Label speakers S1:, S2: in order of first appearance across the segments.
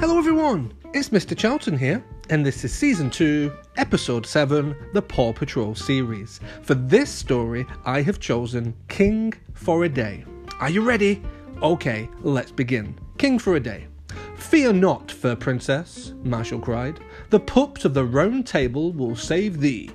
S1: Hello, everyone. It's Mr. Charlton here, and this is season 2, episode 7, the Paw Patrol series. For this story, I have chosen King for a Day. Are you ready? Okay, let's begin. King for a Day. Fear not, fair princess, Marshall cried. The pups of the round table will save thee.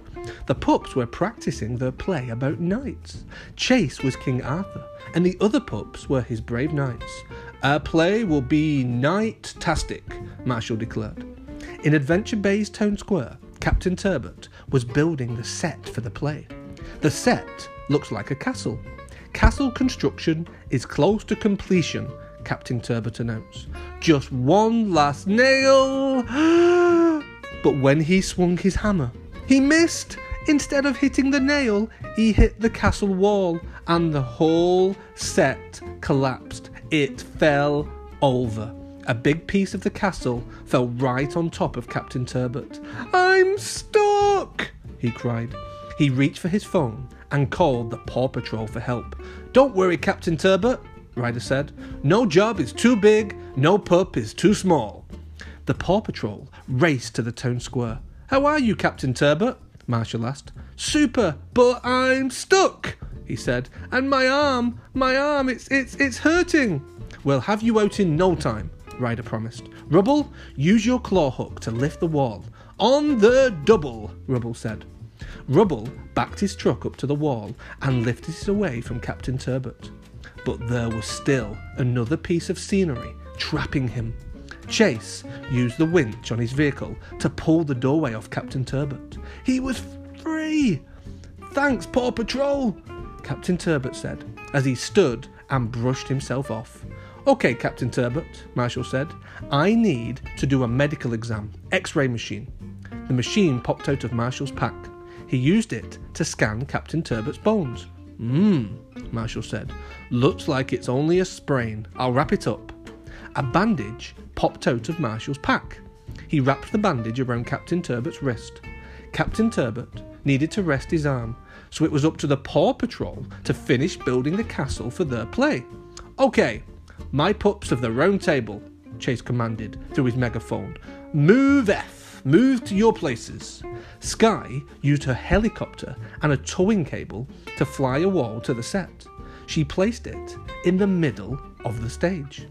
S1: The pups were practicing their play about knights. Chase was King Arthur, and the other pups were his brave knights. Our play will be knight-tastic, Marshall declared. In Adventure Bay's town square, Captain Turbot was building the set for the play. The set looks like a castle. Castle construction is close to completion, Captain Turbot announced. Just one last nail. but when he swung his hammer, he missed. Instead of hitting the nail, he hit the castle wall and the whole set collapsed. It fell over. A big piece of the castle fell right on top of Captain Turbot. I'm stuck! he cried. He reached for his phone and called the Paw Patrol for help. Don't worry, Captain Turbot, Ryder said. No job is too big, no pup is too small. The Paw Patrol raced to the town square. How are you, Captain Turbot? Marshall asked. Super, but I'm stuck, he said. And my arm, my arm, it's it's it's hurting. We'll have you out in no time, Ryder promised. Rubble, use your claw hook to lift the wall. On the double, Rubble said. Rubble backed his truck up to the wall and lifted it away from Captain Turbot. But there was still another piece of scenery trapping him. Chase used the winch on his vehicle to pull the doorway off Captain Turbot. He was free! Thanks, Paw Patrol! Captain Turbot said as he stood and brushed himself off. Okay, Captain Turbot, Marshall said. I need to do a medical exam. X ray machine. The machine popped out of Marshall's pack. He used it to scan Captain Turbot's bones. Mmm, Marshall said. Looks like it's only a sprain. I'll wrap it up. A bandage popped out of Marshall's pack. He wrapped the bandage around Captain Turbot's wrist. Captain Turbot needed to rest his arm, so it was up to the Paw Patrol to finish building the castle for their play. Okay, my pups of the round table, Chase commanded through his megaphone. Move F, move to your places. Skye used her helicopter and a towing cable to fly a wall to the set. She placed it in the middle of the stage.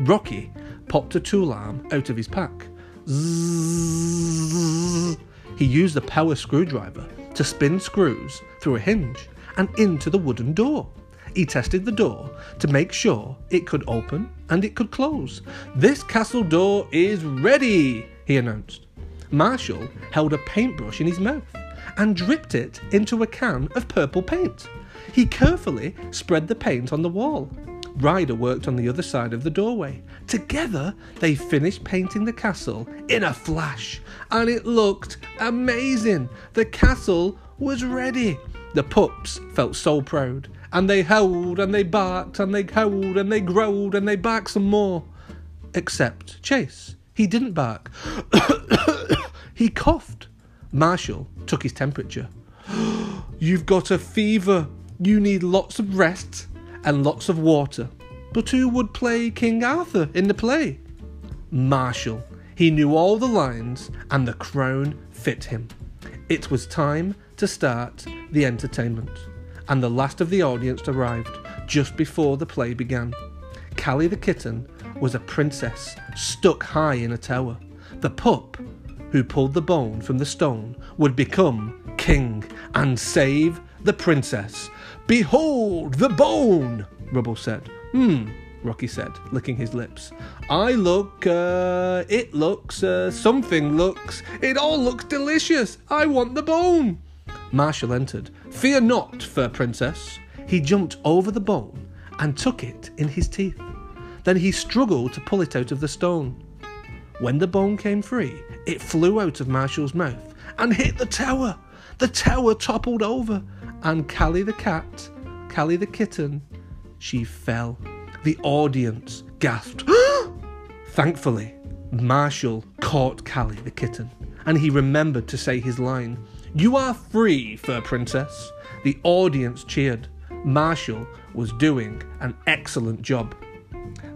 S1: Rocky popped a tool arm out of his pack. Zzz. He used a power screwdriver to spin screws through a hinge and into the wooden door. He tested the door to make sure it could open and it could close. This castle door is ready, he announced. Marshall held a paintbrush in his mouth and dripped it into a can of purple paint. He carefully spread the paint on the wall. Ryder worked on the other side of the doorway. Together, they finished painting the castle in a flash, and it looked amazing. The castle was ready. The pups felt so proud, and they howled and they barked and they howled and they growled and they barked some more. Except Chase. He didn't bark. he coughed. Marshall took his temperature. You've got a fever. You need lots of rest and lots of water. But who would play King Arthur in the play? Marshall. He knew all the lines, and the crown fit him. It was time to start the entertainment, and the last of the audience arrived just before the play began. Callie the kitten was a princess stuck high in a tower. The pup, who pulled the bone from the stone, would become king and save the princess. Behold the bone, Rubble said. Hmm, Rocky said, licking his lips. I look, uh, it looks, uh, something looks, it all looks delicious. I want the bone. Marshall entered. Fear not, fair princess. He jumped over the bone and took it in his teeth. Then he struggled to pull it out of the stone. When the bone came free, it flew out of Marshall's mouth and hit the tower. The tower toppled over, and Callie the cat, Callie the kitten, she fell. The audience gasped. Thankfully, Marshall caught Callie the kitten, and he remembered to say his line You are free, Fur Princess. The audience cheered. Marshall was doing an excellent job.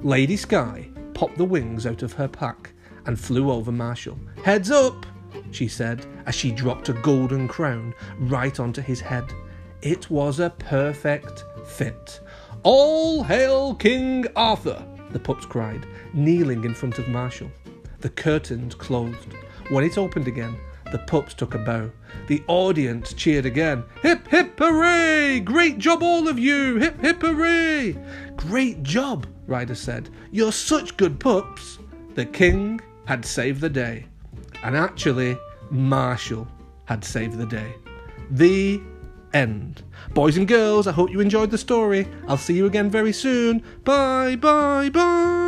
S1: Lady Skye popped the wings out of her pack and flew over Marshall. Heads up, she said as she dropped a golden crown right onto his head. It was a perfect fit. All hail King Arthur, the pups cried, kneeling in front of Marshall. The curtains closed. When it opened again, the pups took a bow. The audience cheered again. Hip, hip, hooray! Great job, all of you! Hip, hip, hooray! Great job, Ryder said. You're such good pups. The king had saved the day. And actually, Marshall had saved the day. The end. Boys and girls, I hope you enjoyed the story. I'll see you again very soon. Bye, bye, bye.